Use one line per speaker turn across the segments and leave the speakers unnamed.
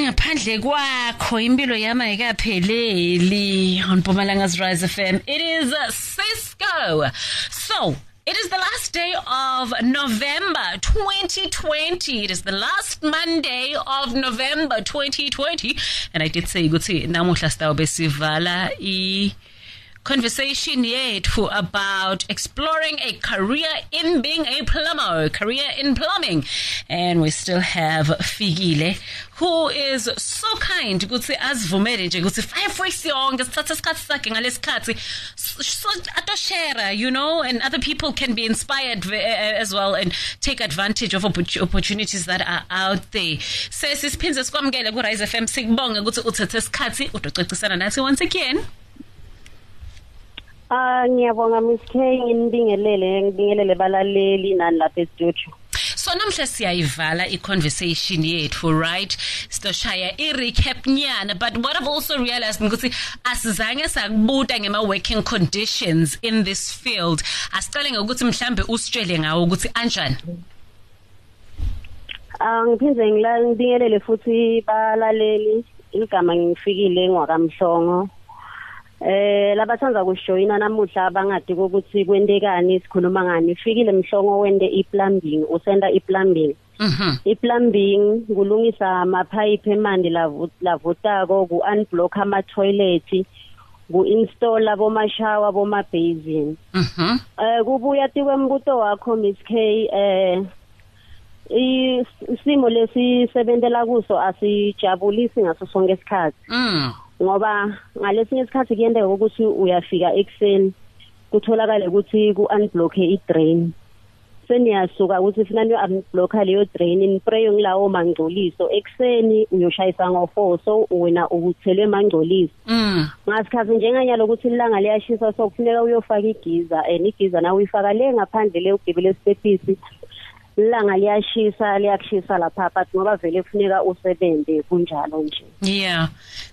ngaphandle kwakho impilo yami ayikapheleli on Rise FM it is uh, Cisco so It is the last day of November 2020. It is the last Monday of November 2020. And I did say ukuthi namuhla sitawube sivala i conversation yethu about exploring a career in being a plumber, a career in plumbing. And we still have Figile, who is so kind ukuthi asivumele nje ukuthi five weeks yonke sithathe isikhathi sakhe ngalesikhathi so atoshare you know and other people can be inspired as well and take advantage of opportunities that are out there. Sesiphindze sikwamukele ku Rise FM sikubonge ukuthi uthethe isikhathi udocecisana nathi once again
Ah ngiyabonga Miss K nginibingelele ngibingelele balaleli nani lapha e-studio.
So namhla siyayivala i-conversation yethu right? Sitoshaya i-recap nyana but what I've also realized ukuthi asizange sakubuta ngema working conditions in this field. Asicale ngokuthi mhlambe usitshele ngawo ukuthi anjani.
Ah ngiphindze ngibingelele futhi balaleli. Igama ngifikile ngwakamhlongo Eh labathanda kushoyina namuhla bangadi ukuthi kwentekani sikhuluma ngani? Fikile mhlongo wende iplumbing usenda iplumbing.
Mhm.
Iplumbing kulungisa amapipe emanti lavutako ku unblock ama toilet ku install aboma shower aboma basin
Mhm.
Eh kubuya tikwembuto wakho Miss K eh isimo lesisebentela kuso asijabulisi ngaso sonke isikhathi.
Mm.
Ngoba ngalesinye isikhathi kuyendeka ukuthi uyafika ekseni kutholakale ukuthi ku-unblocke i-drain. Seniyasuka ukuthi funa niyo-unblocka leyo drain nipreyo ngilawo mangcoliso. Ekseni uyoshayisa ngo-four so wena ubuthelwe mangcoliso.
Mm.
Ngasikhathi njenganyalo ukuthi ilanga liyashisa so kufuneka uyofaka igiza and igiza nawe uyifaka le ngaphandle le ugibele esitepisi ilanga liyashisa liyakushisa lapha but ngoba vele kufuneka usebenze kunjalo nje
Yeah.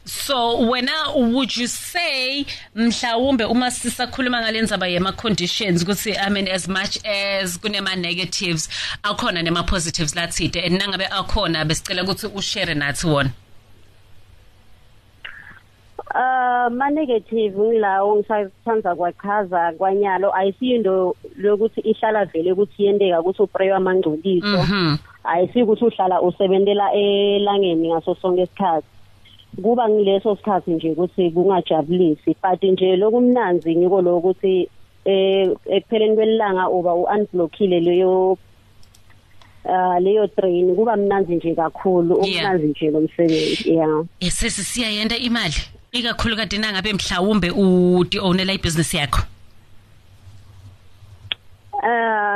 So wena would you say mhlawumbe uma sisakhuluma ngalendzaba yema conditions ukuthi I mean as much as kunema negatives akhona nema positives lathide and nangabe akhona besicela ukuthi ushare nathi wona.
Uh ma negative ngilawo ngisathanda kwachaza kwanyalo ayisiyinto lokuthi ihlala vele ukuthi yendeka ukuthi upreyo amangcoliso.
Mhm.
ayisikuthi uhlala usebentela elangeni ngaso sonke isikhathi. Kuba ngileso sikhathi nje ukuthi kungajabulisi but nje lokumnanzi ngiko lokuthi eh ekupheleni kwelanga uba u-unblockile leyo uh leyo train kuba mnanzi nje kakhulu umnanzi nje lo msebenzi yeah.
Esesi siyayenda imali? Ikakhulu kade nangabe mhlawumbe u ownela ibusiness yakho.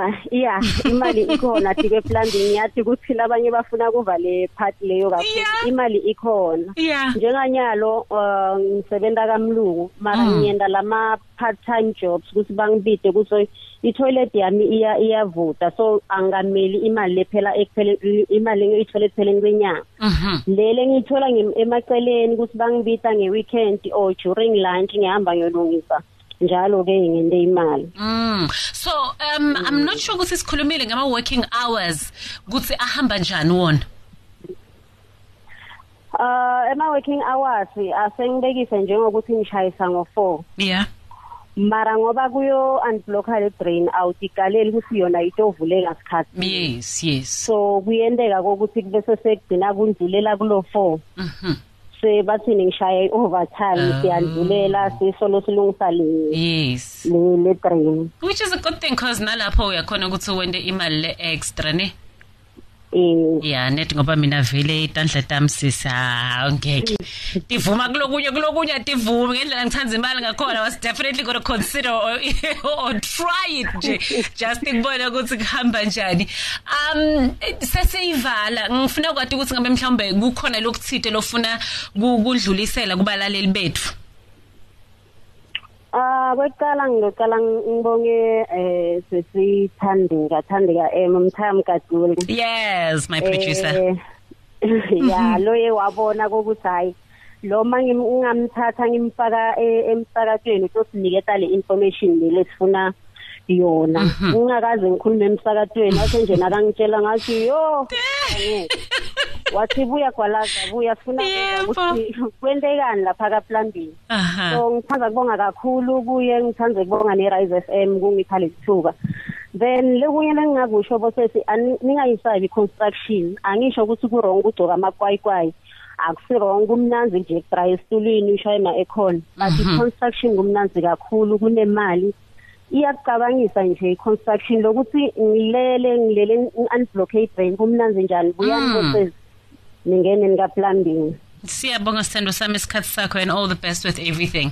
Uh yeah imali ikhona tike plumbing yathi ukuthi labanye bafuna kuva le part leyo
Yeah.
kakhulu imali ikhona
Yeah.
njenganyalo uh, ngisebenza kamlungu mara
Mm.
ngiyenda lama part time jobs ukuthi bangibide kuthi i-toilet yami iya iyavuta so angameli imali lephela ekuphele imali engiyithole ekupheleni kwenyanga
Mhm.
lele ngiyithola ngem- emaceleni ukuthi bangibita nge-weekend or during lunch ngihamba ngiyolungisa njalo ke ngente imali
Mm. So um I'm not sure ukuthi sikhulumile ngama working hours ukuthi ahamba njani wona.
Uh ema working hours asengibekise njengokuthi ngishayisa ngo4
Yeah.
mara ngoba kuyo unblocka le drain awutikaleli ukuthi yona itovuleka sikhathi
Yes, yes.
so kuyendeka ukuthi bese sekugcina kundlulela kulo 4
Mhm.
se bathini ngishaya i-overtime
Ah.
siyandlulela sisolo silungisa le
Yes.
le le drain
Which is a good thing cause nalapho uyakhona ukuthi wende imali le extra ne.
Eh
Yeah, net ngoba mina vele itandla tami sisa ngeke. Tivuma kulokunye kulokunye tivuma ngendlela ngithanda imali ngakhona was definitely going to consider or, or try it nje just ukubona ukuthi kuhamba njani. Um sesiyivala ngifuna kwathi ukuthi ngabe mhlawumbe kukhona lokuthite lofuna kudlulisela kubalaleli bethu.
Kweqala ngiloqala ngibonge eh sesithandeka thandeka em umthamo kaduli
Yes, my producer.
Eh, ya loye wabona ukuthi hayi lo manje ngingamthatha ngimfaka emsakatweni uzosiniketa le information le lesifuna yona. Ngingakaze ngikhulume emsakatweni ase nje nakangitshela ngathi yo wathi buya gwalaza buya sifuna
Yebo.
ukuthi kwentekani lapha kaplambini
aha.
So ngithanda kubonga kakhulu kuye ngithanda kubonga ne-rise f m kungipha lesithuba then lokunye lengingakusho bosesi ani- ningayisabi i-construction angisho ukuthi kurong ukugcoka amakwayikwayi. Akusirong kumnanzi nje kudraya esitulweni ushaye ma-econ but i-construction kumnanzi kakhulu kunemali. Iyakucabangisa nje i-construction lokuthi ngilele ngilele ngi-unblocke brain kumnanzi njani. Buyani
Mm.
Ningene nikaplumbing
siyabonga sithando sami isikhathi sakho and all the best with everything.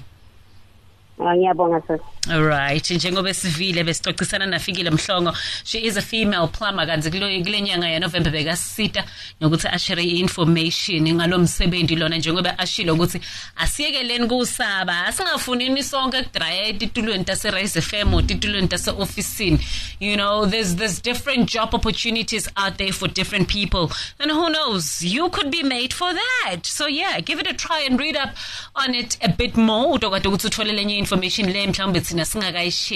Ah, ngiyabonga sesi
Alright njengoba sivile besixoxisana nafikile mhlongo she is a female plumber kanti kule nyanga ya November bekasita ngokuthi ashare information ngalomsebenzi lona njengoba ashilo ukuthi asiyekeleni kusaba asingafunini sonke kudraya etitulweni tase Rise FM otitulweni tase officeini you know there's there's different job opportunities out there for different people and who knows you could be made for that. So yeah give it a try and read up on it a bit more utokade ukuthi uthole lenye information le mhlawumbe sinasingakayishiyi